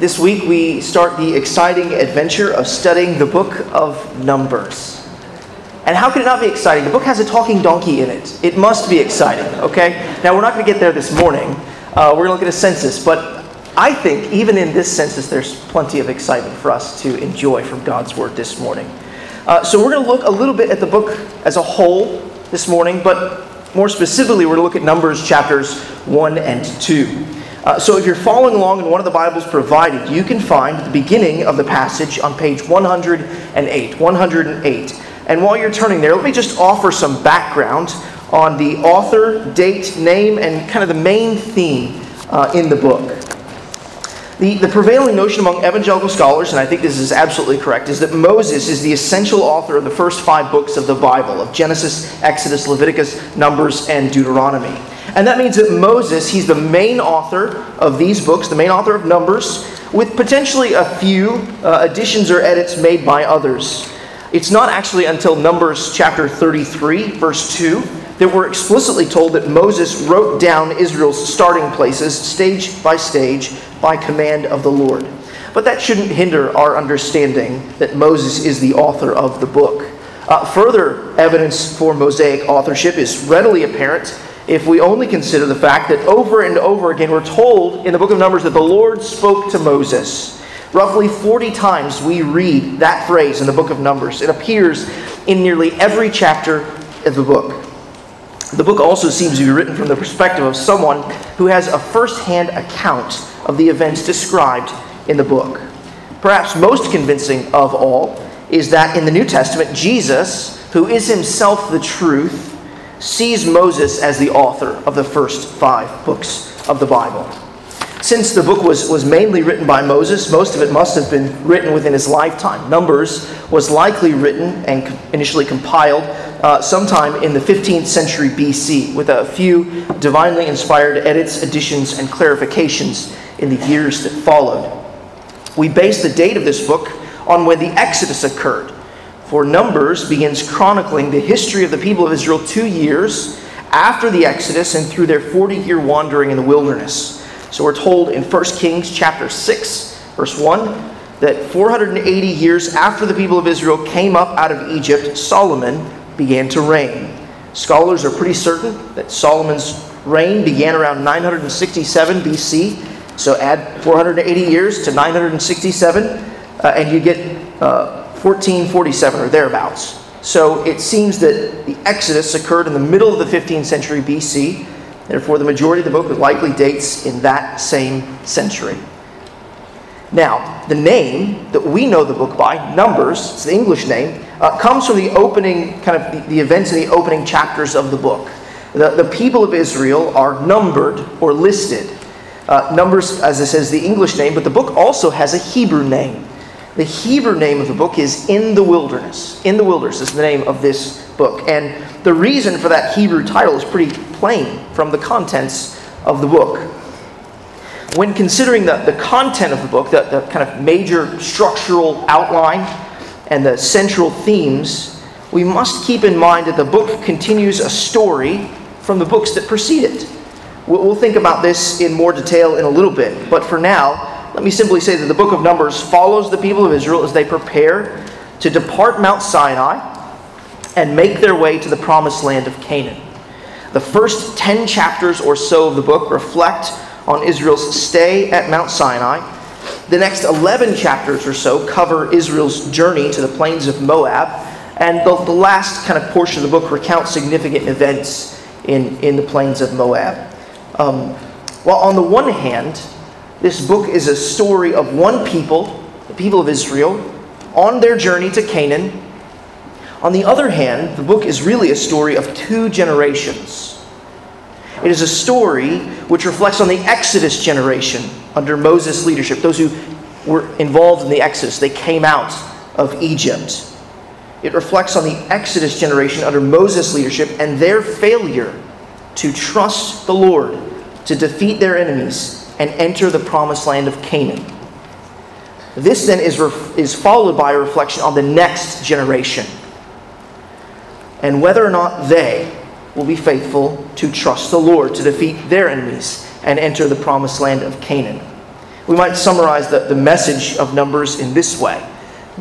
This week we start the exciting adventure of studying the book of Numbers. And how can it not be exciting? The book has a talking donkey in it. It must be exciting, okay? Now, we're not going to get there this morning. Uh, we're going to look at a census, but I think even in this census, there's plenty of excitement for us to enjoy from God's Word this morning. Uh, so, we're going to look a little bit at the book as a whole this morning, but more specifically, we're going to look at Numbers chapters 1 and 2. Uh, so if you're following along in one of the Bibles provided, you can find the beginning of the passage on page 108. 108. And while you're turning there, let me just offer some background on the author, date, name, and kind of the main theme uh, in the book. The, the prevailing notion among evangelical scholars, and I think this is absolutely correct, is that Moses is the essential author of the first five books of the Bible of Genesis, Exodus, Leviticus, Numbers, and Deuteronomy. And that means that Moses, he's the main author of these books, the main author of Numbers, with potentially a few uh, additions or edits made by others. It's not actually until Numbers chapter 33, verse 2, that we're explicitly told that Moses wrote down Israel's starting places, stage by stage, by command of the Lord. But that shouldn't hinder our understanding that Moses is the author of the book. Uh, further evidence for Mosaic authorship is readily apparent if we only consider the fact that over and over again we're told in the book of Numbers that the Lord spoke to Moses. Roughly 40 times we read that phrase in the book of Numbers. It appears in nearly every chapter of the book. The book also seems to be written from the perspective of someone who has a first hand account of the events described in the book. Perhaps most convincing of all is that in the New Testament, Jesus, who is himself the truth, sees Moses as the author of the first five books of the Bible. Since the book was, was mainly written by Moses, most of it must have been written within his lifetime. Numbers was likely written and initially compiled uh, sometime in the 15th century BC, with a few divinely inspired edits, additions, and clarifications in the years that followed. We base the date of this book on when the Exodus occurred, for Numbers begins chronicling the history of the people of Israel two years after the Exodus and through their 40 year wandering in the wilderness. So we're told in 1 Kings chapter 6, verse 1, that 480 years after the people of Israel came up out of Egypt, Solomon began to reign. Scholars are pretty certain that Solomon's reign began around 967 BC. So add 480 years to 967, uh, and you get uh, 1447 or thereabouts. So it seems that the Exodus occurred in the middle of the 15th century BC. Therefore, the majority of the book likely dates in that same century. Now, the name that we know the book by, Numbers, it's the English name, uh, comes from the opening, kind of the, the, events in the opening chapters of the book. The, the people of Israel are numbered or listed. Uh, Numbers, as it says, the English name, but the book also has a Hebrew name. The Hebrew name of the book is In the Wilderness. In the Wilderness is the name of this book. And the reason for that Hebrew title is pretty plain from the contents of the book. When considering the, the content of the book, the, the kind of major structural outline and the central themes, we must keep in mind that the book continues a story from the books that precede it. We'll think about this in more detail in a little bit, but for now, let me simply say that the book of Numbers follows the people of Israel as they prepare to depart Mount Sinai and make their way to the promised land of Canaan. The first 10 chapters or so of the book reflect on Israel's stay at Mount Sinai. The next 11 chapters or so cover Israel's journey to the plains of Moab. And the, the last kind of portion of the book recounts significant events in, in the plains of Moab. Um, while on the one hand, this book is a story of one people, the people of Israel, on their journey to Canaan. On the other hand, the book is really a story of two generations. It is a story which reflects on the Exodus generation under Moses' leadership, those who were involved in the Exodus. They came out of Egypt. It reflects on the Exodus generation under Moses' leadership and their failure to trust the Lord, to defeat their enemies, and enter the promised land of Canaan. This then is, ref- is followed by a reflection on the next generation and whether or not they will be faithful to trust the Lord to defeat their enemies and enter the promised land of Canaan. We might summarize the, the message of Numbers in this way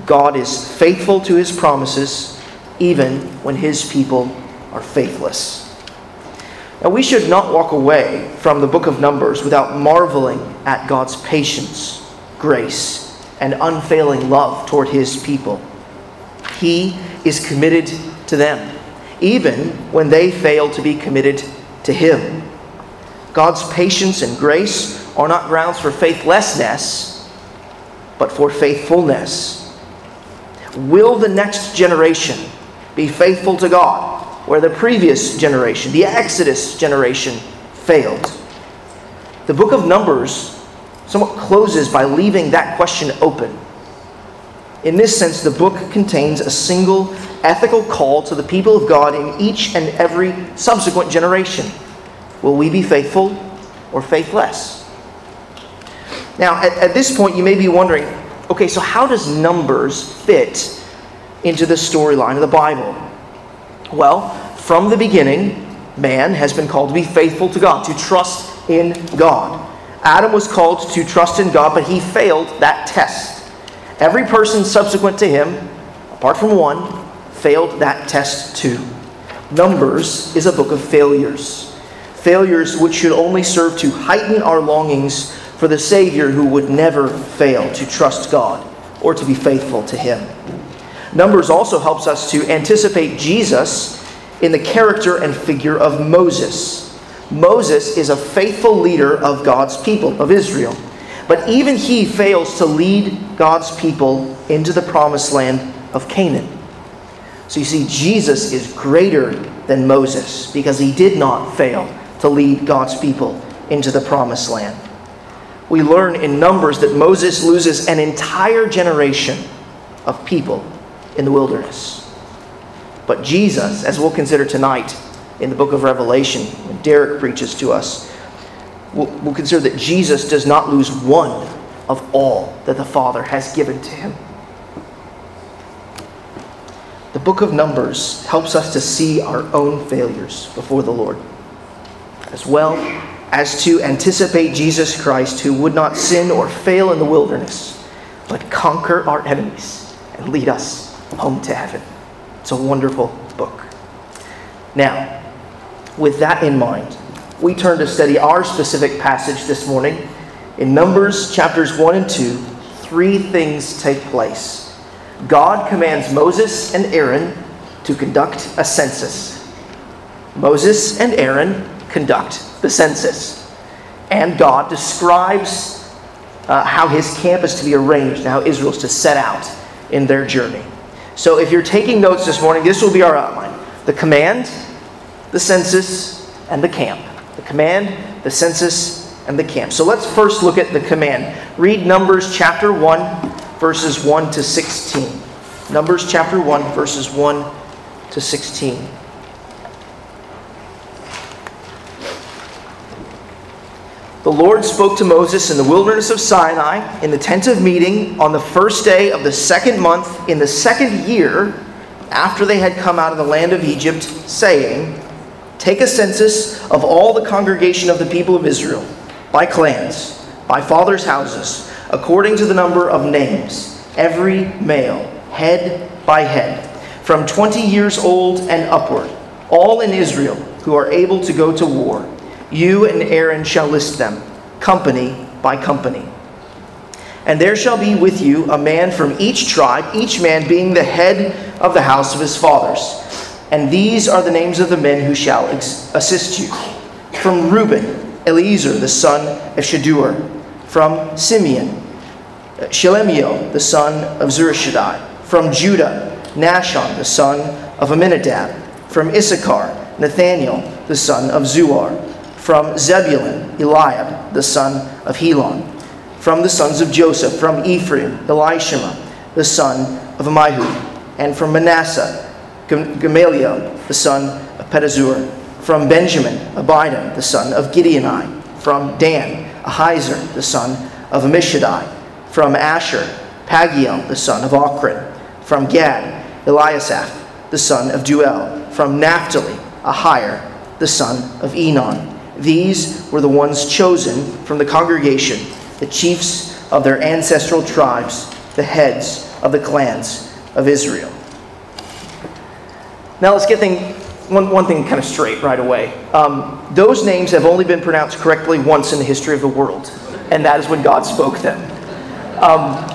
God is faithful to his promises, even when his people are faithless. Now, we should not walk away from the book of Numbers without marveling at God's patience, grace, and unfailing love toward his people. He is committed to them, even when they fail to be committed to him. God's patience and grace are not grounds for faithlessness, but for faithfulness. Will the next generation be faithful to God? Where the previous generation, the Exodus generation, failed. The book of Numbers somewhat closes by leaving that question open. In this sense, the book contains a single ethical call to the people of God in each and every subsequent generation. Will we be faithful or faithless? Now, at, at this point, you may be wondering okay, so how does Numbers fit into the storyline of the Bible? Well, from the beginning, man has been called to be faithful to God, to trust in God. Adam was called to trust in God, but he failed that test. Every person subsequent to him, apart from one, failed that test too. Numbers is a book of failures. Failures which should only serve to heighten our longings for the Savior who would never fail to trust God or to be faithful to Him. Numbers also helps us to anticipate Jesus in the character and figure of Moses. Moses is a faithful leader of God's people, of Israel. But even he fails to lead God's people into the promised land of Canaan. So you see, Jesus is greater than Moses because he did not fail to lead God's people into the promised land. We learn in Numbers that Moses loses an entire generation of people in the wilderness. But Jesus, as we'll consider tonight in the book of Revelation, when Derek preaches to us, we'll, we'll consider that Jesus does not lose one of all that the Father has given to him. The book of Numbers helps us to see our own failures before the Lord, as well as to anticipate Jesus Christ, who would not sin or fail in the wilderness, but conquer our enemies and lead us home to heaven. It's a wonderful book. Now, with that in mind, we turn to study our specific passage this morning. In Numbers chapters 1 and 2, three things take place. God commands Moses and Aaron to conduct a census. Moses and Aaron conduct the census. And God describes uh, how his camp is to be arranged, how Israel is to set out in their journey. So if you're taking notes this morning, this will be our outline the command, the census, and the camp. The command, the census, and the camp. So let's first look at the command. Read Numbers chapter 1, verses 1 to 16. Numbers chapter 1, verses 1 to 16. The Lord spoke to Moses in the wilderness of Sinai in the tent of meeting on the first day of the second month in the second year after they had come out of the land of Egypt, saying, Take a census of all the congregation of the people of Israel, by clans, by fathers' houses, according to the number of names, every male, head by head, from twenty years old and upward, all in Israel who are able to go to war you and Aaron shall list them, company by company. And there shall be with you a man from each tribe, each man being the head of the house of his fathers. And these are the names of the men who shall ex- assist you. From Reuben, Eliezer, the son of Shedeur. From Simeon, Shelumiel, the son of Zurishaddai. From Judah, Nahshon, the son of Amminadab. From Issachar, Nathaniel, the son of Zuar from Zebulun, Eliab, the son of Helon. From the sons of Joseph, from Ephraim, Elishama, the son of Ammihud. And from Manasseh, Gamaliel, the son of Pedahzur. From Benjamin, Abidan, the son of Gideoni. From Dan, Ahiezer, the son of Ammishaddai. From Asher, Pagiel, the son of Ochran. From Gad, Eliasaph, the son of Deuel. From Naphtali, Ahira, the son of Enan these were the ones chosen from the congregation the chiefs of their ancestral tribes, the heads of the clans of Israel. Now let's get thing, one, one thing kind of straight right away. Um, those names have only been pronounced correctly once in the history of the world, and that is when God spoke them. Um,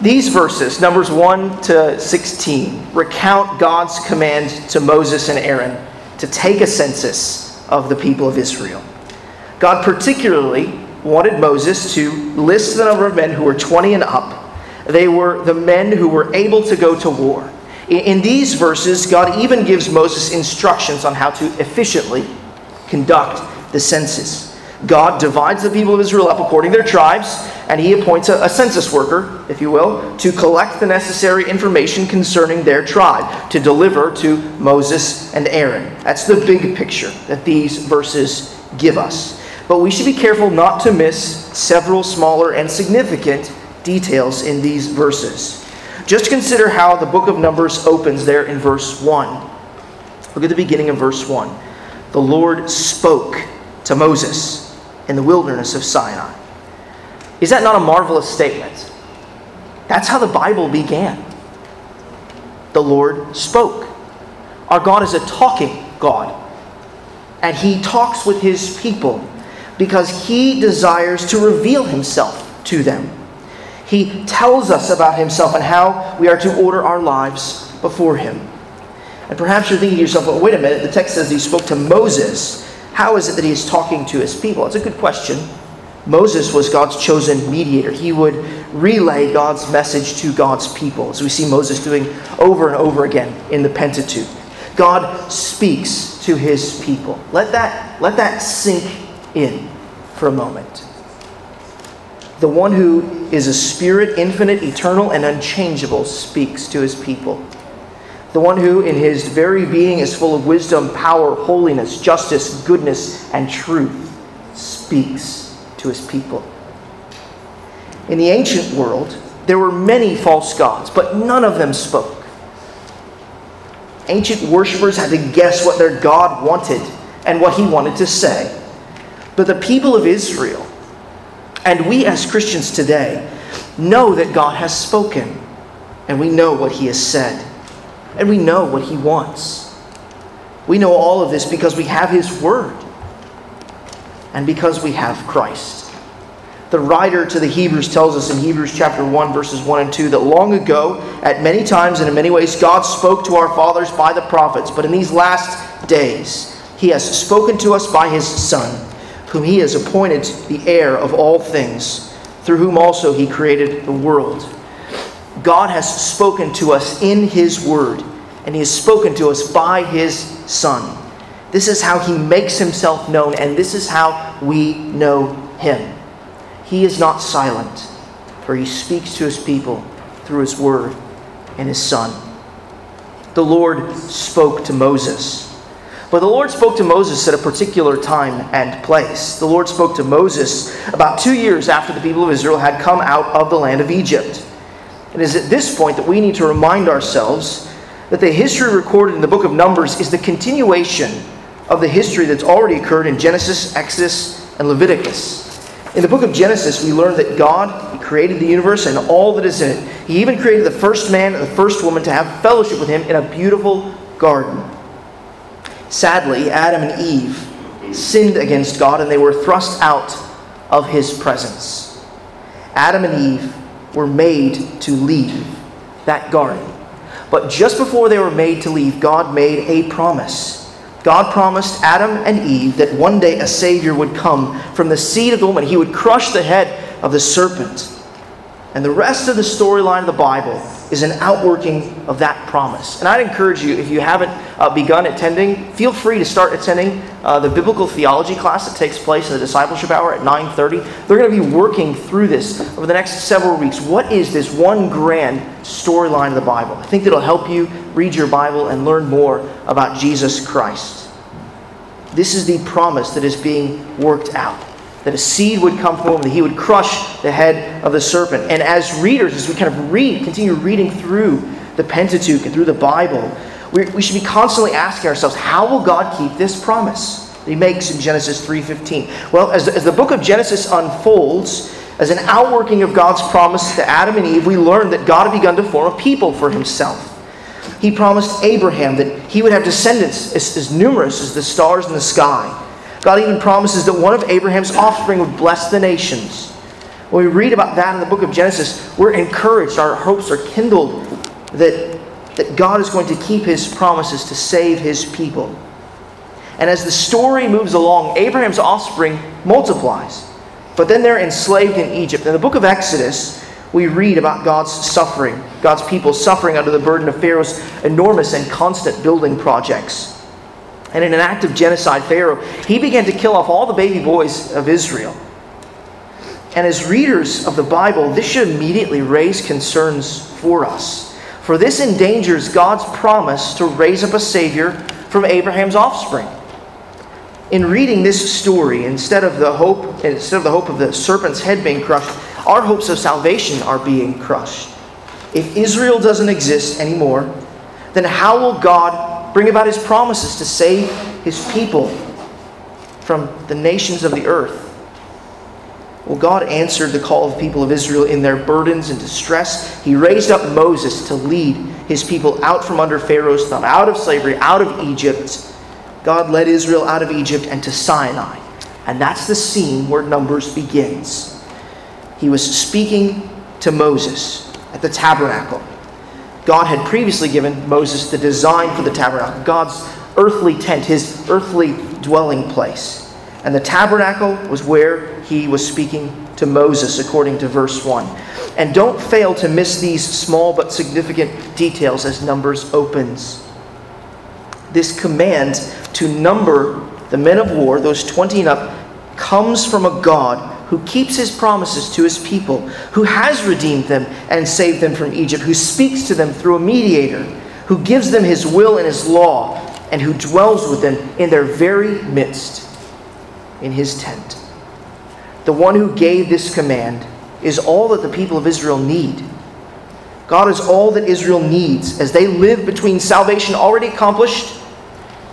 these verses, Numbers 1 to 16, recount God's command to Moses and Aaron to take a census of the people of Israel. God particularly wanted Moses to list the number of men who were 20 and up. They were the men who were able to go to war. In these verses, God even gives Moses instructions on how to efficiently conduct the census. God divides the people of Israel up according to their tribes, and he appoints a, a, census worker, if you will, to collect the necessary information concerning their tribe to deliver to Moses and Aaron. That's the big picture that these verses give us. But we should be careful not to miss several smaller and significant details in these verses. Just consider how the book of Numbers opens there in verse 1. Look at the beginning of verse 1. The Lord spoke to Moses in the wilderness of Sinai. Is that not a marvelous statement? That's how the Bible began. The Lord spoke. Our God is a talking God, and He talks with His people because He desires to reveal Himself to them. He tells us about himself and how we are to order our lives before him. And perhaps you're thinking to yourself, well, wait a minute, the text says he spoke to Moses. How is it that he is talking to his people? It's a good question. Moses was God's chosen mediator. He would relay God's message to God's people, as we see Moses doing over and over again in the Pentateuch. God speaks to his people. Let that, let that sink in for a moment the one who is a spirit, infinite, eternal, and unchangeable, speaks to his people. The one who, in his very being, is full of wisdom, power, holiness, justice, goodness, and truth, speaks to his people. In the ancient world, there were many false gods, but none of them spoke. Ancient worshippers had to guess what their God wanted and what he wanted to say. But the people of Israel, and we as Christians today know that God has spoken, and we know what He has said, and we know what He wants. We know all of this because we have His Word, and because we have Christ. The writer to the Hebrews tells us in Hebrews chapter 1, verses 1 and 2, that long ago, at many times and in many ways, God spoke to our fathers by the prophets, but in these last days, He has spoken to us by His Son whom he has appointed the heir of all things, through whom also he created the world. God has spoken to us in his word, and he has spoken to us by his Son. This is how he makes himself known, and this is how we know him. He is not silent, for he speaks to his people through his word and his Son. The Lord spoke to Moses but the Lord spoke to Moses at a particular time and place. The Lord spoke to Moses about two years after the people of Israel had come out of the land of Egypt. It is at this point that we need to remind ourselves that the history recorded in the book of Numbers is the continuation of the history that's already occurred in Genesis, Exodus, and Leviticus. In the book of Genesis, we learn that God created the universe and all that is in it. He even created the first man and the first woman to have fellowship with him in a beautiful garden. Sadly, Adam and Eve sinned against God and they were thrust out of his presence. Adam and Eve were made to leave that garden. But just before they were made to leave, God made a promise. God promised Adam and Eve that one day a Savior would come from the seed of the woman. He would crush the head of the serpent. And the rest of the storyline of the Bible is an outworking of that promise. And I'd encourage you, if you haven't uh, begun attending, feel free to start attending uh, the biblical theology class that takes place in the discipleship hour at 9.30. They're going to be working through this over the next several weeks. What is this one grand storyline of the Bible? I think it'll help you read your Bible and learn more about Jesus Christ. This is the promise that is being worked out that a seed would come from him, that he would crush the head of the serpent. And as readers, as we kind of read, continue reading through the Pentateuch and through the Bible, we, we should be constantly asking ourselves, how will God keep this promise that he makes in Genesis 3.15? Well, as the, as the book of Genesis unfolds, As an outworking of God's promise to Adam and Eve, we learn that God had begun to form a people for himself. He promised Abraham that he would have descendants as, as numerous as the stars in the sky. God even promises that one of Abraham's offspring would bless the nations. When we read about that in the book of Genesis, we're encouraged, our hopes are kindled that, that God is going to keep his promises to save his people. And as the story moves along, Abraham's offspring multiplies. But then they're enslaved in Egypt. In the book of Exodus, we read about God's suffering, God's people suffering under the burden of Pharaoh's enormous and constant building projects. And in an act of genocide, Pharaoh, he began to kill off all the baby boys of Israel. And as readers of the Bible, this should immediately raise concerns for us. For this endangers God's promise to raise up a Savior from Abraham's offspring in reading this story, instead of the hope, instead of the hope of the serpent's head being crushed, our hopes of salvation are being crushed. If Israel doesn't exist anymore, then how will God bring about his promises to save his people from the nations of the earth? Well, God answered the call of the people of Israel in their burdens and distress. He raised up Moses to lead his people out from under Pharaoh's thumb, out of slavery, out of Egypt God led Israel out of Egypt and to Sinai. And that's the scene where Numbers begins. He was speaking to Moses at the tabernacle. God had previously given Moses the design for the tabernacle, God's earthly tent, his earthly dwelling place. And the tabernacle was where he was speaking to Moses, according to verse 1. And don't fail to miss these small but significant details as Numbers opens this command to number the men of war, those 20 and up, comes from a God who keeps his promises to his people, who has redeemed them and saved them from Egypt, who speaks to them through a mediator, who gives them his will and his law, and who dwells with them in their very midst in his tent. The one who gave this command is all that the people of Israel need. God is all that Israel needs as they live between salvation already accomplished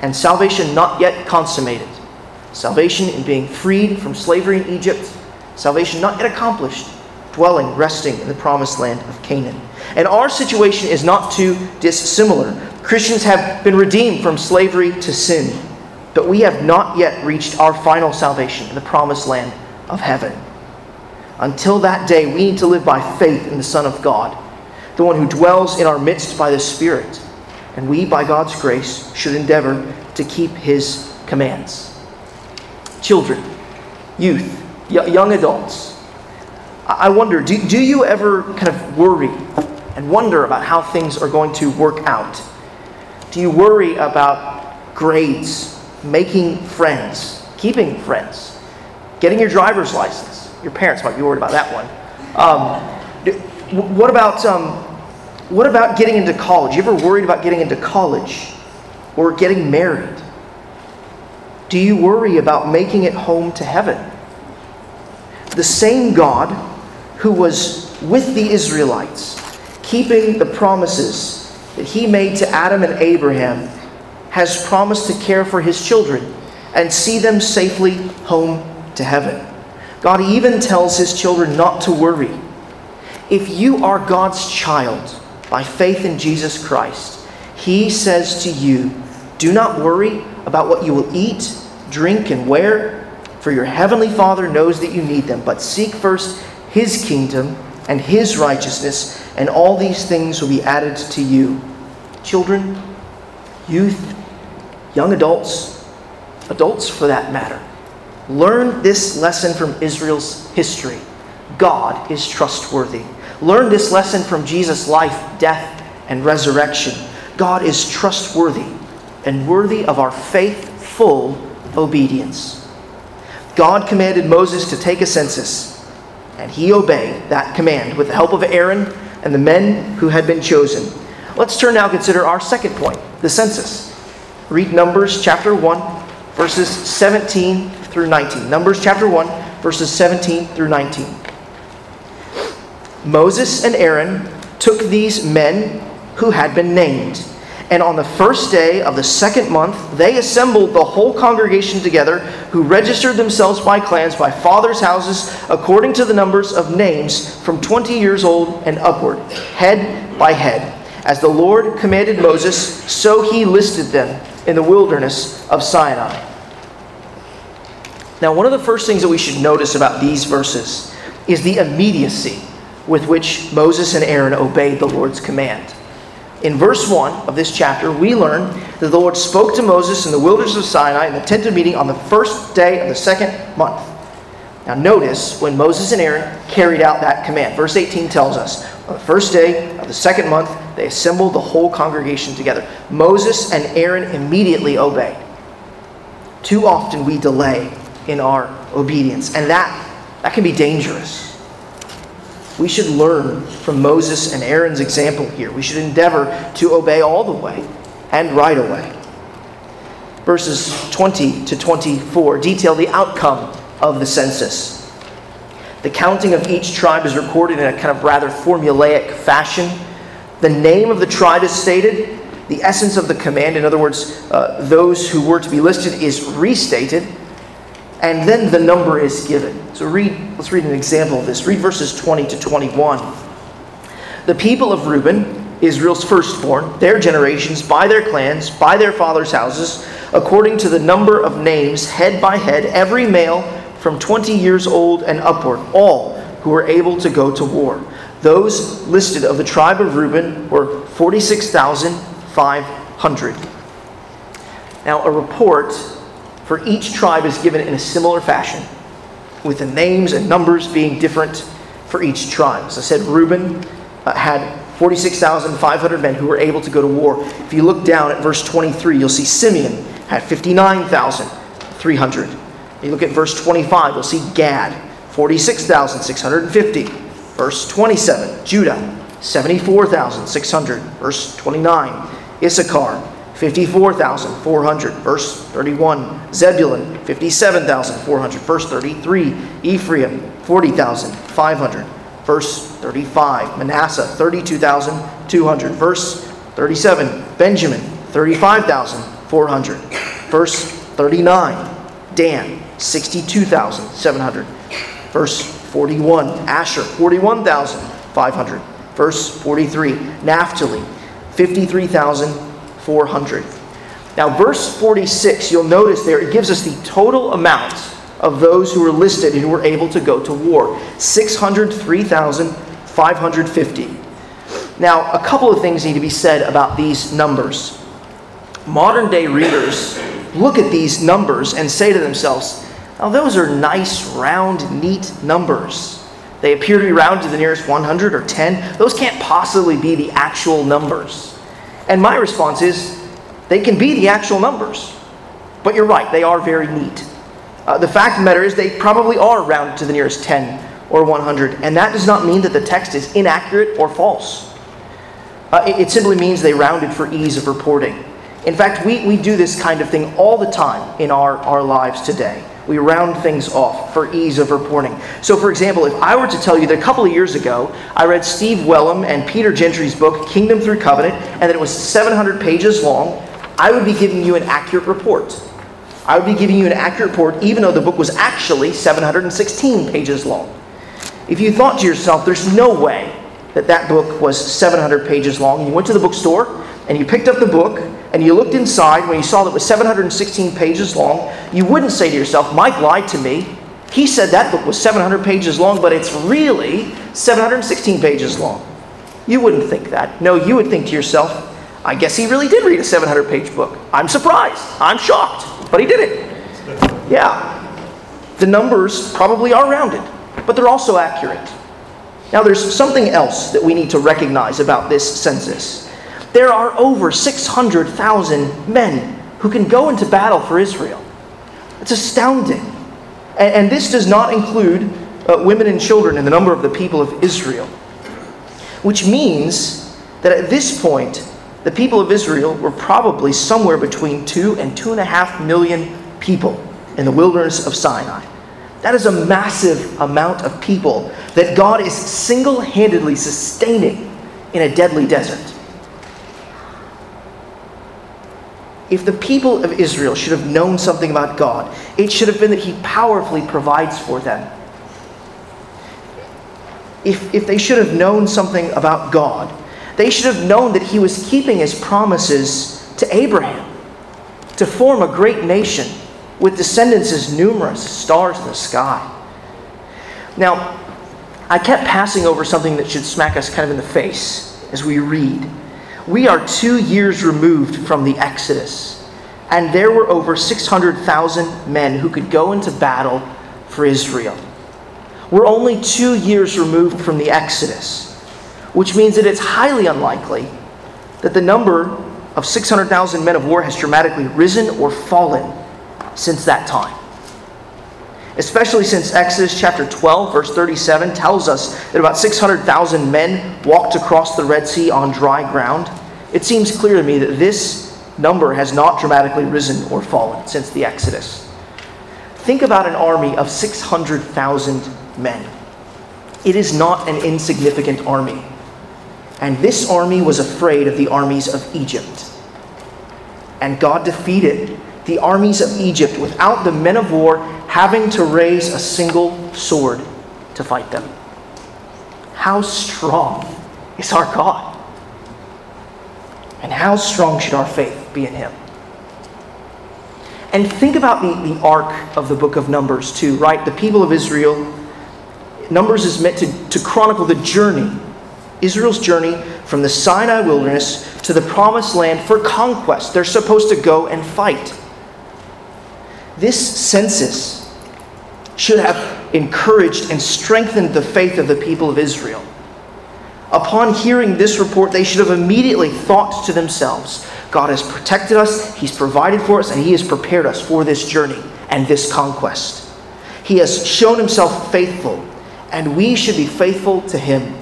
and salvation not yet consummated. Salvation in being freed from slavery in Egypt, salvation not yet accomplished, dwelling, resting in the promised land of Canaan. And our situation is not too dissimilar. Christians have been redeemed from slavery to sin, but we have not yet reached our final salvation in the promised land of heaven. Until that day, we need to live by faith in the Son of God, the one who dwells in our midst by the Spirit and we, by God's grace, should endeavor to keep His commands. Children, youth, young adults, I wonder do, do you ever kind of worry and wonder about how things are going to work out? Do you worry about grades, making friends, keeping friends, getting your driver's license? Your parents might be worried about that one. Um, what about um, what about getting into college? You ever worried about getting into college or getting married? Do you worry about making it home to heaven? The same God who was with the Israelites, keeping the promises that he made to Adam and Abraham, has promised to care for his children and see them safely home to heaven. God even tells his children not to worry. If you are God's child, by faith in Jesus Christ, He says to you, Do not worry about what you will eat, drink, and wear, for your heavenly Father knows that you need them. But seek first His kingdom and His righteousness, and all these things will be added to you. Children, youth, young adults, adults for that matter, learn this lesson from Israel's history. God is trustworthy. Learn this lesson from Jesus' life, death, and resurrection. God is trustworthy and worthy of our faithful obedience. God commanded Moses to take a census, and he obeyed that command with the help of Aaron and the men who had been chosen. Let's turn now consider our second point, the census. Read Numbers chapter 1, verses 17 through 19. Numbers chapter 1, verses 17 through 19. Moses and Aaron took these men who had been named And on the first day of the second month, they assembled the whole congregation together, who registered themselves by clans, by fathers' houses, according to the numbers of names, from 20 years old and upward, head by head. As the Lord commanded Moses, so he listed them in the wilderness of Sinai. Now, one of the first things that we should notice about these verses is the immediacy with which Moses and Aaron obeyed the Lord's command. In verse 1 of this chapter, we learn that the Lord spoke to Moses in the wilderness of Sinai in the tent of meeting on the first day of the second month. Now, notice when Moses and Aaron carried out that command. Verse 18 tells us on the first day of the second month, they assembled the whole congregation together. Moses and Aaron immediately obeyed. Too often we delay in our obedience, and that, that can be dangerous. We should learn from Moses and Aaron's example here. We should endeavor to obey all the way and right away. Verses 20 to 24 detail the outcome of the census. The counting of each tribe is recorded in a kind of rather formulaic fashion. The name of the tribe is stated. The essence of the command, in other words, uh, those who were to be listed, is restated and then the number is given. So read, let's read an example of this. Read verses 20 to 21. The people of Reuben, Israel's firstborn, their generations, by their clans, by their fathers' houses, according to the number of names, head by head, every male from 20 years old and upward, all who were able to go to war. Those listed of the tribe of Reuben were 46,500. Now, a report for each tribe is given in a similar fashion, with the names and numbers being different for each tribe. As I said, Reuben uh, had 46,500 men who were able to go to war. If you look down at verse 23, you'll see Simeon had 59,300. You look at verse 25, you'll see Gad, 46,650. Verse 27, Judah, 74,600. Verse 29, Issachar, 54,400. Verse 31. Zebulun, 57,400. Verse 33. Ephraim, 40,500. Verse 35. Manasseh, 32,200. Verse 37. Benjamin, 35,400. Verse 39. Dan, 62,700. Verse 41. Asher, 41,500. Verse 43. Naphtali, 53,000. 400. Now, verse 46, you'll notice there, it gives us the total amount of those who were listed who were able to go to war 603,550. Now, a couple of things need to be said about these numbers. Modern day readers look at these numbers and say to themselves, now, those are nice, round, neat numbers. They appear to be round to the nearest 100 or 10. Those can't possibly be the actual numbers. And my response is they can be the actual numbers. But you're right, they are very neat. Uh, the fact of the matter is they probably are rounded to the nearest 10 or 100, and that does not mean that the text is inaccurate or false. Uh, it, it simply means they rounded for ease of reporting. In fact, we, we do this kind of thing all the time in our, our lives today. We round things off for ease of reporting. So, for example, if I were to tell you that a couple of years ago I read Steve Wellum and Peter Gentry's book, Kingdom Through Covenant, and that it was 700 pages long, I would be giving you an accurate report. I would be giving you an accurate report even though the book was actually 716 pages long. If you thought to yourself, there's no way that that book was 700 pages long, and you went to the bookstore and you picked up the book and you looked inside when you saw that it was 716 pages long, you wouldn't say to yourself, Mike lied to me. He said that book was 700 pages long, but it's really 716 pages long. You wouldn't think that. No, you would think to yourself, I guess he really did read a 700 page book. I'm surprised. I'm shocked. But he did it. Yeah. The numbers probably are rounded, but they're also accurate. Now, there's something else that we need to recognize about this census. There are over 600,000 men who can go into battle for Israel. It's astounding. And, and this does not include uh, women and children in the number of the people of Israel. Which means that at this point, the people of Israel were probably somewhere between two and two and a half million people in the wilderness of Sinai. That is a massive amount of people that God is single handedly sustaining in a deadly desert. If the people of Israel should have known something about God, it should have been that He powerfully provides for them. If, if they should have known something about God, they should have known that He was keeping His promises to Abraham to form a great nation with descendants as numerous as stars in the sky. Now, I kept passing over something that should smack us kind of in the face as we read. We are two years removed from the Exodus, and there were over 600,000 men who could go into battle for Israel. We're only two years removed from the Exodus, which means that it's highly unlikely that the number of 600,000 men of war has dramatically risen or fallen since that time. Especially since Exodus chapter 12, verse 37 tells us that about 600,000 men walked across the Red Sea on dry ground. It seems clear to me that this number has not dramatically risen or fallen since the Exodus. Think about an army of 600,000 men. It is not an insignificant army. And this army was afraid of the armies of Egypt. And God defeated the armies of Egypt without the men of war having to raise a single sword to fight them. How strong is our God? And how strong should our faith be in Him? And think about the, the arc of the book of Numbers, too, right? The people of Israel, Numbers is meant to, to chronicle the journey, Israel's journey from the Sinai wilderness to the promised land for conquest. They're supposed to go and fight. This census should have encouraged and strengthened the faith of the people of Israel. Upon hearing this report, they should have immediately thought to themselves God has protected us, He's provided for us, and He has prepared us for this journey and this conquest. He has shown Himself faithful, and we should be faithful to Him.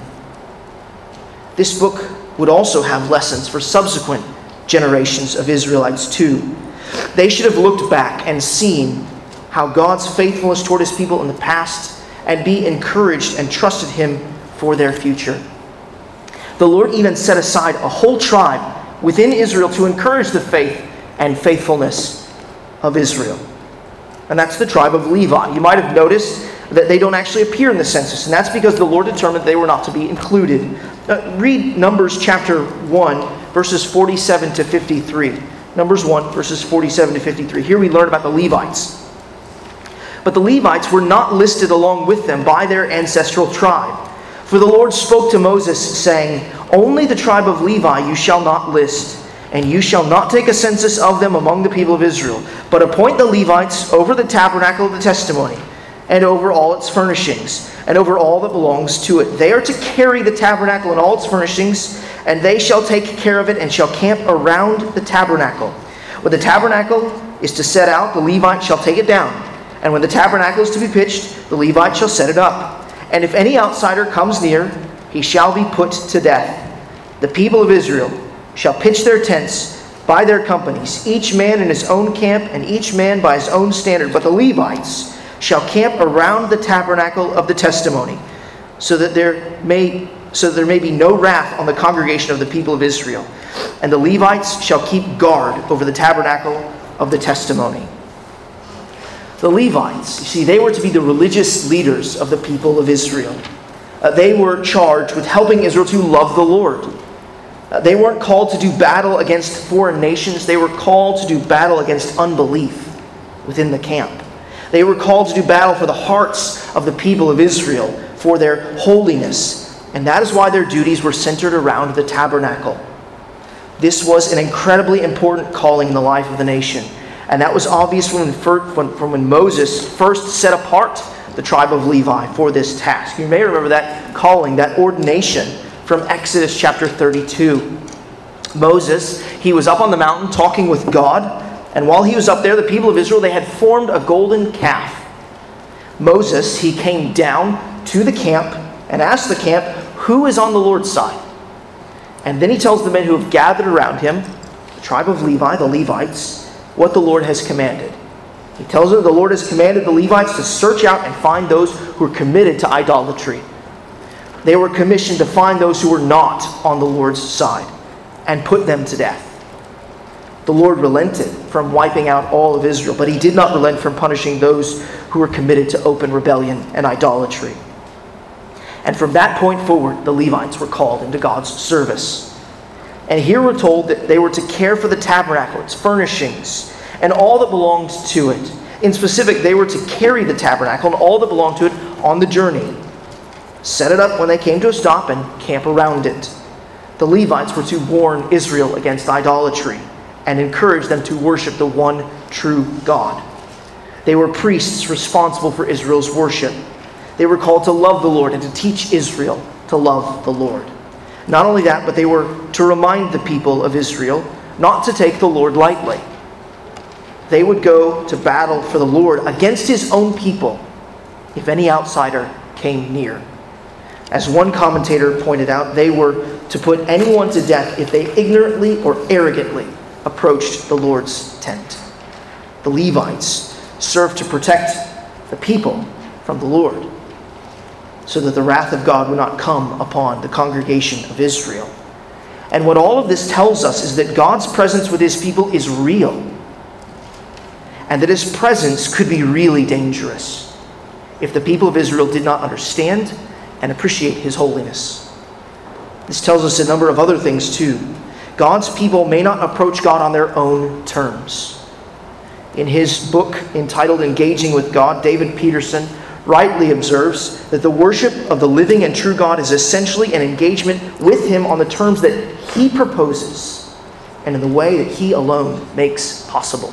This book would also have lessons for subsequent generations of Israelites, too. They should have looked back and seen how God's faithfulness toward his people in the past and be encouraged and trusted him for their future. The Lord even set aside a whole tribe within Israel to encourage the faith and faithfulness of Israel. And that's the tribe of Levi. You might have noticed that they don't actually appear in the census, and that's because the Lord determined they were not to be included. Uh, read Numbers chapter 1, verses 47 to 53. Numbers 1, verses 47 to 53. Here we learn about the Levites. But the Levites were not listed along with them by their ancestral tribe. For the Lord spoke to Moses, saying, Only the tribe of Levi you shall not list, and you shall not take a census of them among the people of Israel, but appoint the Levites over the tabernacle of the testimony, and over all its furnishings, and over all that belongs to it. They are to carry the tabernacle and all its furnishings and they shall take care of it and shall camp around the tabernacle. When the tabernacle is to set out, the Levite shall take it down. And when the tabernacle is to be pitched, the Levite shall set it up. And if any outsider comes near, he shall be put to death. The people of Israel shall pitch their tents by their companies, each man in his own camp, and each man by his own standard. But the Levites shall camp around the tabernacle of the testimony, so that there may so there may be no wrath on the congregation of the people of Israel. And the Levites shall keep guard over the tabernacle of the testimony. The Levites, you see, they were to be the religious leaders of the people of Israel. Uh, they were charged with helping Israel to love the Lord. Uh, they weren't called to do battle against foreign nations, they were called to do battle against unbelief within the camp. They were called to do battle for the hearts of the people of Israel, for their holiness and that is why their duties were centered around the tabernacle. This was an incredibly important calling in the life of the nation. And that was obvious when, from when Moses first set apart the tribe of Levi for this task. You may remember that calling, that ordination from Exodus chapter 32. Moses, he was up on the mountain talking with God, and while he was up there, the people of Israel, they had formed a golden calf. Moses, he came down to the camp and asked the camp, who is on the Lord's side? And then he tells the men who have gathered around him, the tribe of Levi, the Levites, what the Lord has commanded. He tells them the Lord has commanded the Levites to search out and find those who are committed to idolatry. They were commissioned to find those who were not on the Lord's side and put them to death. The Lord relented from wiping out all of Israel, but he did not relent from punishing those who were committed to open rebellion and idolatry. And from that point forward, the Levites were called into God's service. And here we're told that they were to care for the tabernacle, its furnishings, and all that belonged to it. In specific, they were to carry the tabernacle and all that belonged to it on the journey, set it up when they came to a stop, and camp around it. The Levites were to warn Israel against idolatry and encourage them to worship the one true God. They were priests responsible for Israel's worship. They were called to love the Lord and to teach Israel to love the Lord. Not only that, but they were to remind the people of Israel not to take the Lord lightly. They would go to battle for the Lord against his own people if any outsider came near. As one commentator pointed out, they were to put anyone to death if they ignorantly or arrogantly approached the Lord's tent. The Levites served to protect the people from the Lord so that the wrath of God would not come upon the congregation of Israel. And what all of this tells us is that God's presence with his people is real, and that his presence could be really dangerous if the people of Israel did not understand and appreciate his holiness. This tells us a number of other things too. God's people may not approach God on their own terms. In his book entitled Engaging with God, David Peterson rightly observes that the worship of the living and true God is essentially an engagement with Him on the terms that He proposes and in the way that He alone makes possible.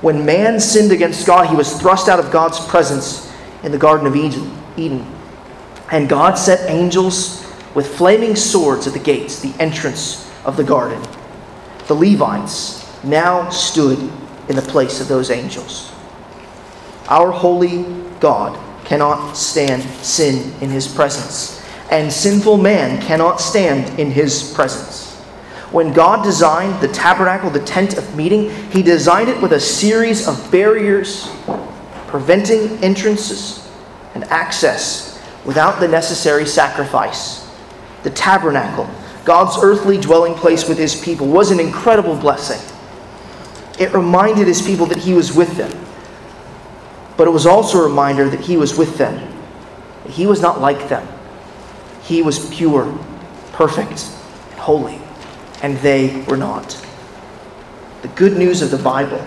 When man sinned against God, he was thrust out of God's presence in the Garden of Eden. And God set angels with flaming swords at the gates, the entrance of the garden. The Levites now stood in the place of those angels. Our holy God cannot stand sin in his presence, and sinful man cannot stand in his presence. When God designed the tabernacle, the tent of meeting, he designed it with a series of barriers preventing entrances and access without the necessary sacrifice. The tabernacle, God's earthly dwelling place with his people, was an incredible blessing. It reminded his people that he was with them but it was also a reminder that He was with them. He was not like them. He was pure, perfect, and holy, and they were not. The good news of the Bible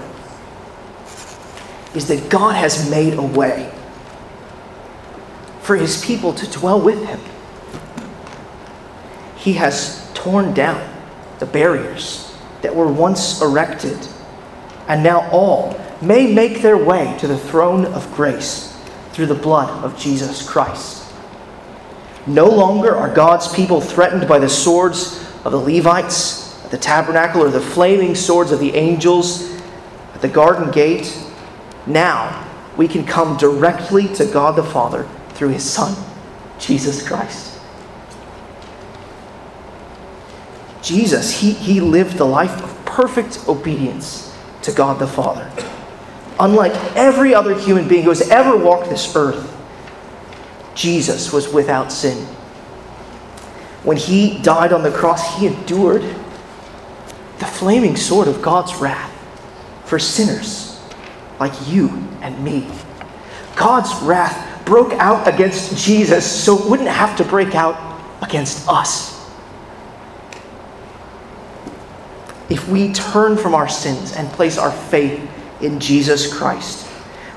is that God has made a way for His people to dwell with Him. He has torn down the barriers that were once erected, and now all may make their way to the throne of grace through the blood of Jesus Christ. No longer are God's people threatened by the swords of the Levites at the tabernacle or the flaming swords of the angels at the garden gate. Now we can come directly to God the Father through his Son, Jesus Christ. Jesus, he, he lived the life of perfect obedience to God the Father unlike every other human being who has ever walked this earth, Jesus was without sin. When he died on the cross, he endured the flaming sword of God's wrath for sinners like you and me. God's wrath broke out against Jesus so it wouldn't have to break out against us. If we turn from our sins and place our faith in Jesus Christ.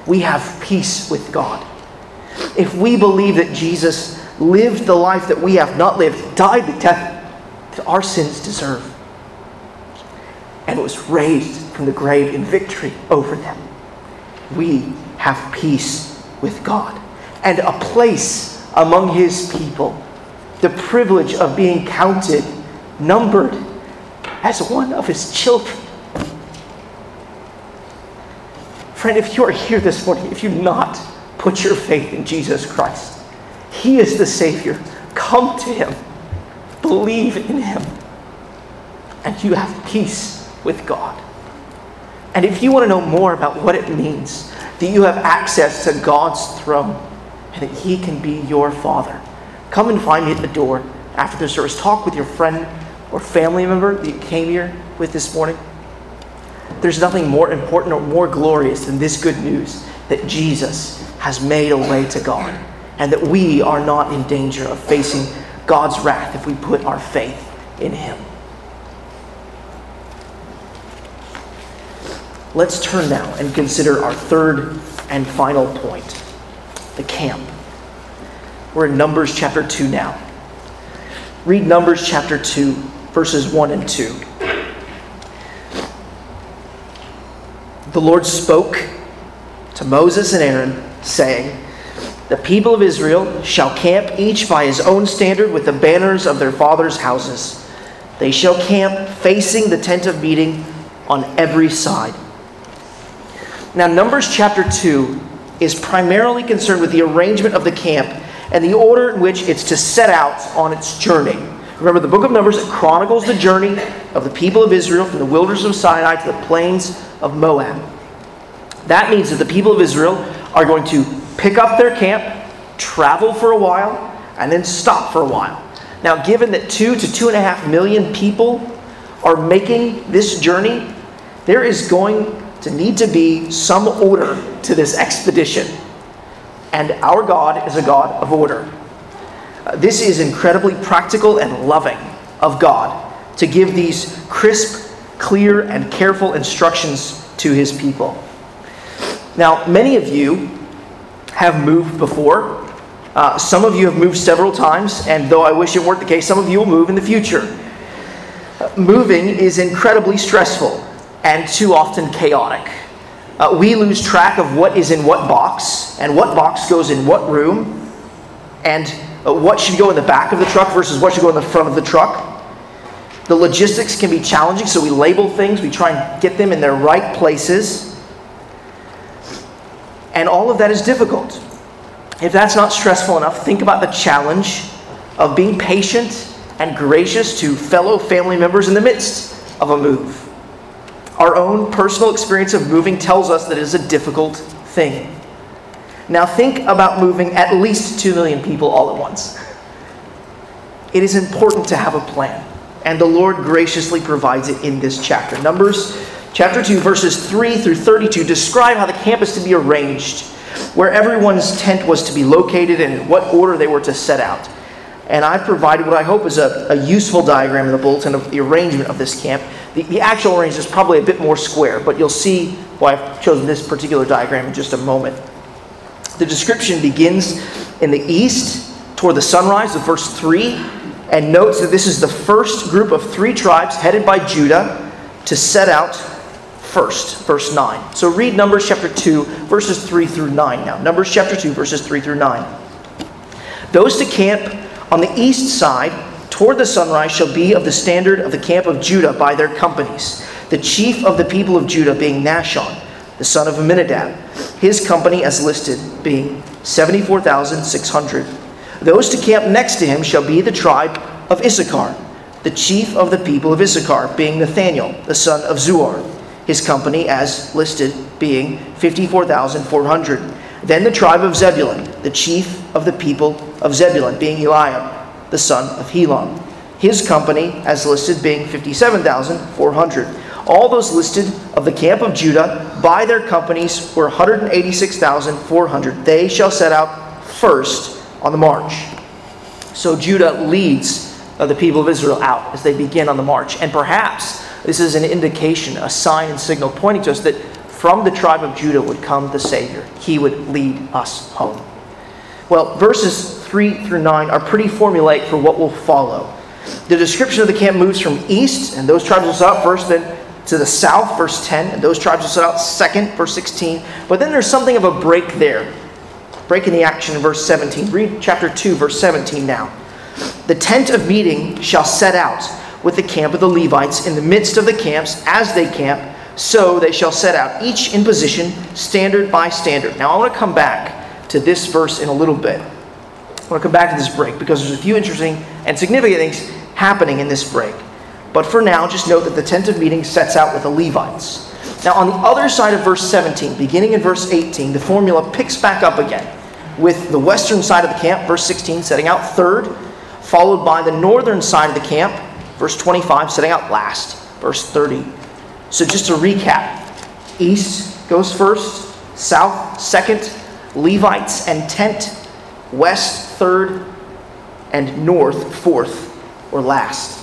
We have peace with God. If we believe that Jesus lived the life that we have not lived, died the death that our sins deserve, and was raised from the grave in victory over them, we have peace with God and a place among His people, the privilege of being counted, numbered as one of His children. Friend, if you are here this morning, if you've not put your faith in Jesus Christ, He is the Savior. Come to Him, believe in Him, and you have peace with God. And if you want to know more about what it means that you have access to God's throne and that He can be your Father, come and find me at the door after the service. Talk with your friend or family member that you came here with this morning, there's nothing more important or more glorious than this good news that Jesus has made a way to God and that we are not in danger of facing God's wrath if we put our faith in Him. Let's turn now and consider our third and final point the camp. We're in Numbers chapter 2 now. Read Numbers chapter 2, verses 1 and 2. The Lord spoke to Moses and Aaron, saying, The people of Israel shall camp each by his own standard with the banners of their fathers' houses. They shall camp facing the tent of meeting on every side. Now, Numbers chapter 2 is primarily concerned with the arrangement of the camp and the order in which it's to set out on its journey. Remember, the book of Numbers chronicles the journey of the people of Israel from the wilderness of Sinai to the plains of Moab. That means that the people of Israel are going to pick up their camp, travel for a while, and then stop for a while. Now, given that two to two and a half million people are making this journey, there is going to need to be some order to this expedition. And our God is a God of order. Uh, this is incredibly practical and loving of God to give these crisp, clear, and careful instructions to his people. Now, many of you have moved before. Uh, some of you have moved several times, and though I wish it weren't the case, some of you will move in the future. Uh, moving is incredibly stressful and too often chaotic. Uh, we lose track of what is in what box and what box goes in what room and uh, what should go in the back of the truck versus what should go in the front of the truck. The logistics can be challenging, so we label things, we try and get them in their right places. And all of that is difficult. If that's not stressful enough, think about the challenge of being patient and gracious to fellow family members in the midst of a move. Our own personal experience of moving tells us that it is a difficult thing. Now, think about moving at least 2 million people all at once. It is important to have a plan, and the Lord graciously provides it in this chapter. Numbers chapter 2, verses 3 through 32 describe how the camp is to be arranged, where everyone's tent was to be located, and what order they were to set out. And I've provided what I hope is a, a useful diagram in the bulletin of the arrangement of this camp. The, the actual arrangement is probably a bit more square, but you'll see why I've chosen this particular diagram in just a moment. The description begins in the east toward the sunrise of verse 3 and notes that this is the first group of three tribes headed by Judah to set out first, verse 9. So read Numbers chapter 2, verses 3 through 9 now. Numbers chapter 2, verses 3 through 9. Those to camp on the east side toward the sunrise shall be of the standard of the camp of Judah by their companies. The chief of the people of Judah being Nahshon, the son of Amminadab, his company as listed being 74,600. Those to camp next to him shall be the tribe of Issachar, the chief of the people of Issachar being Nethanel, the son of Zuar, his company as listed being 54,400. Then the tribe of Zebulun, the chief of the people of Zebulun, being Eliab, the son of Helon. His company, as listed, being 57,400. All those listed of the camp of Judah by their companies were 186,400. They shall set out first on the march. So Judah leads uh, the people of Israel out as they begin on the march. And perhaps this is an indication, a sign and signal pointing to us that from the tribe of Judah would come the Savior. He would lead us home. Well, verses 3 through 9 are pretty formulaic for what will follow. The description of the camp moves from east, and those tribes will set out first, then to the south, verse 10, and those tribes will set out second, verse 16. But then there's something of a break there. Break in the action in verse 17. Read chapter 2, verse 17 now. The tent of meeting shall set out with the camp of the Levites in the midst of the camps as they camp, so they shall set out, each in position, standard by standard. Now I want to come back to this verse in a little bit. I want to come back to this break because there's a few interesting and significant things happening in this break. But for now, just note that the tent of meeting sets out with the Levites. Now, on the other side of verse 17, beginning in verse 18, the formula picks back up again with the western side of the camp, verse 16, setting out third, followed by the northern side of the camp, Verse 25, setting out last. Verse 30. So just to recap East goes first, South second, Levites and tent, West third, and North fourth or last.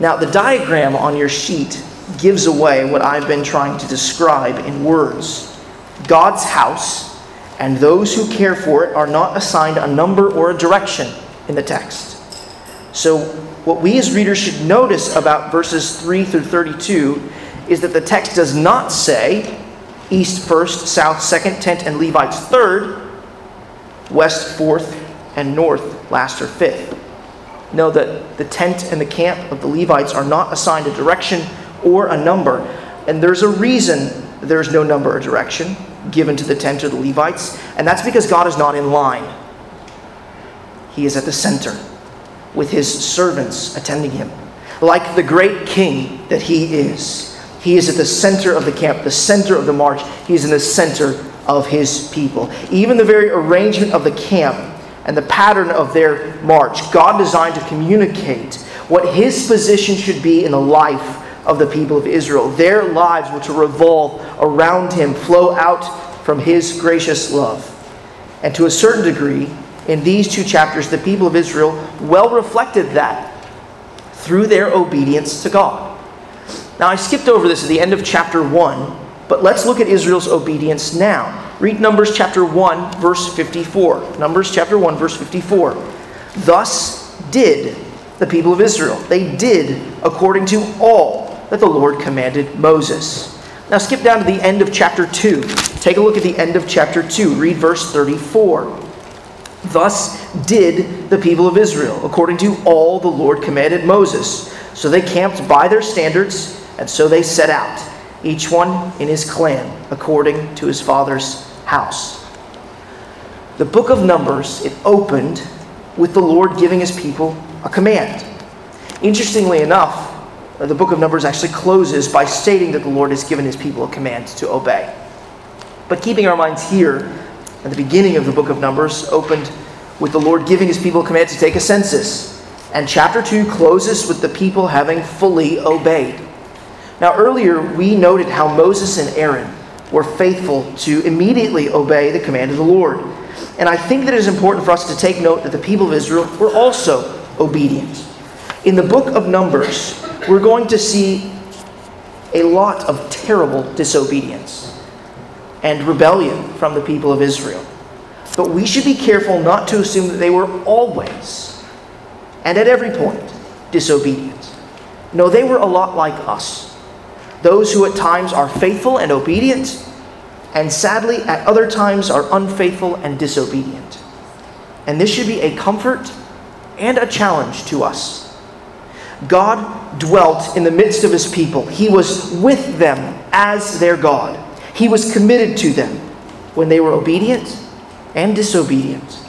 Now, the diagram on your sheet gives away what I've been trying to describe in words. God's house and those who care for it are not assigned a number or a direction in the text. So, what we as readers should notice about verses 3 through 32 is that the text does not say east first, south second, tent, and Levites third, west fourth, and north last or fifth. Know that the tent and the camp of the Levites are not assigned a direction or a number. And there's a reason there's no number or direction given to the tent or the Levites, and that's because God is not in line. He is at the center with his servants attending him. Like the great king that he is, he is at the center of the camp, the center of the march. He is in the center of his people. Even the very arrangement of the camp and the pattern of their march, God designed to communicate what his position should be in the life of the people of Israel. Their lives were to revolve around him, flow out from his gracious love. And to a certain degree, in these two chapters, the people of Israel well reflected that through their obedience to God. Now, I skipped over this at the end of chapter 1, but let's look at Israel's obedience now. Read Numbers chapter 1, verse 54. Numbers chapter 1, verse 54. Thus did the people of Israel. They did according to all that the Lord commanded Moses. Now skip down to the end of chapter 2. Take a look at the end of chapter 2. Read verse 34. Thus did the people of Israel, according to all the Lord commanded Moses. So they camped by their standards, and so they set out, each one in his clan, according to his father's house. The book of Numbers, it opened with the Lord giving his people a command. Interestingly enough, Uh, the book of Numbers actually closes by stating that the Lord has given his people a command to obey. But keeping our minds here, at the beginning of the book of Numbers, opened with the Lord giving his people a command to take a census. And chapter 2 closes with the people having fully obeyed. Now, earlier we noted how Moses and Aaron were faithful to immediately obey the command of the Lord. And I think that it is important for us to take note that the people of Israel were also obedient. In the book of Numbers, we're going to see a lot of terrible disobedience and rebellion from the people of Israel. But we should be careful not to assume that they were always and at every point disobedient. No, they were a lot like us. Those who at times are faithful and obedient, and sadly at other times are unfaithful and disobedient. And this should be a comfort and a challenge to us God dwelt in the midst of his people. He was with them as their God. He was committed to them when they were obedient and disobedient.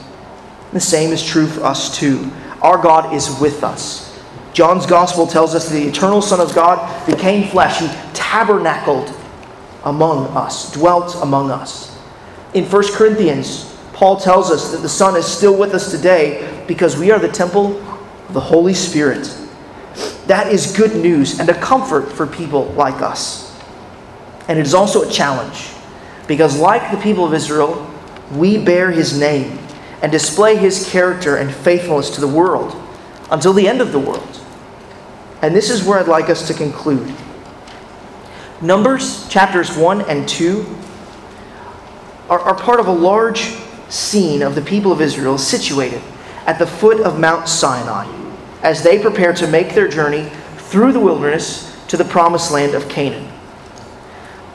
The same is true for us too. Our God is with us. John's gospel tells us that the eternal Son of God became flesh. He tabernacled among us, dwelt among us. In 1 Corinthians, Paul tells us that the Son is still with us today because we are the temple of the Holy Spirit. That is good news and a comfort for people like us. And it is also a challenge because, like the people of Israel, we bear his name and display his character and faithfulness to the world until the end of the world. And this is where I'd like us to conclude. Numbers chapters 1 and 2 are, are part of a large scene of the people of Israel situated at the foot of Mount Sinai as they prepare to make their journey through the wilderness to the promised land of Canaan.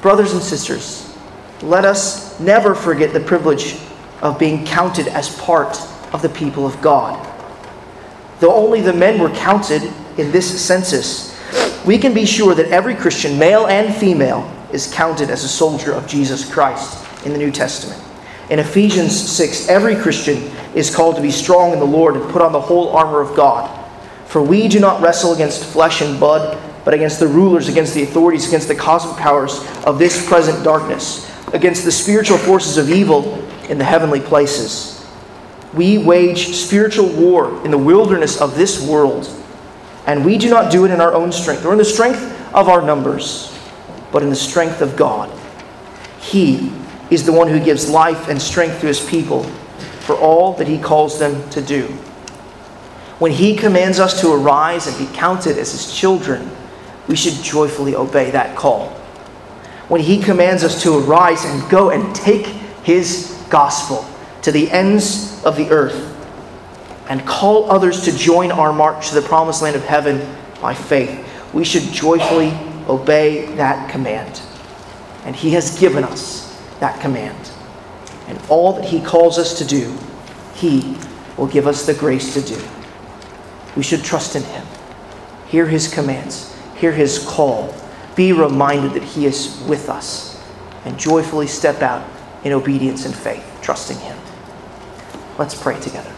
Brothers and sisters, let us never forget the privilege of being counted as part of the people of God. Though only the men were counted in this census, we can be sure that every Christian, male and female, is counted as a soldier of Jesus Christ in the New Testament. In Ephesians 6, every Christian is called to be strong in the Lord and put on the whole armor of God for we do not wrestle against flesh and blood, but against the rulers, against the authorities, against the cosmic powers of this present darkness, against the spiritual forces of evil in the heavenly places. We wage spiritual war in the wilderness of this world. And we do not do it in our own strength or in the strength of our numbers, but in the strength of God. He is the one who gives life and strength to his people for all that he calls them to do. When he commands us to arise and be counted as his children, we should joyfully obey that call. When he commands us to arise and go and take his gospel to the ends of the earth and call others to join our march to the promised land of heaven by faith, we should joyfully obey that command. And he has given us that command. And all that he calls us to do, he will give us the grace to do. We should trust in him, hear his commands, hear his call, be reminded that he is with us, and joyfully step out in obedience and faith, trusting him. Let's pray together.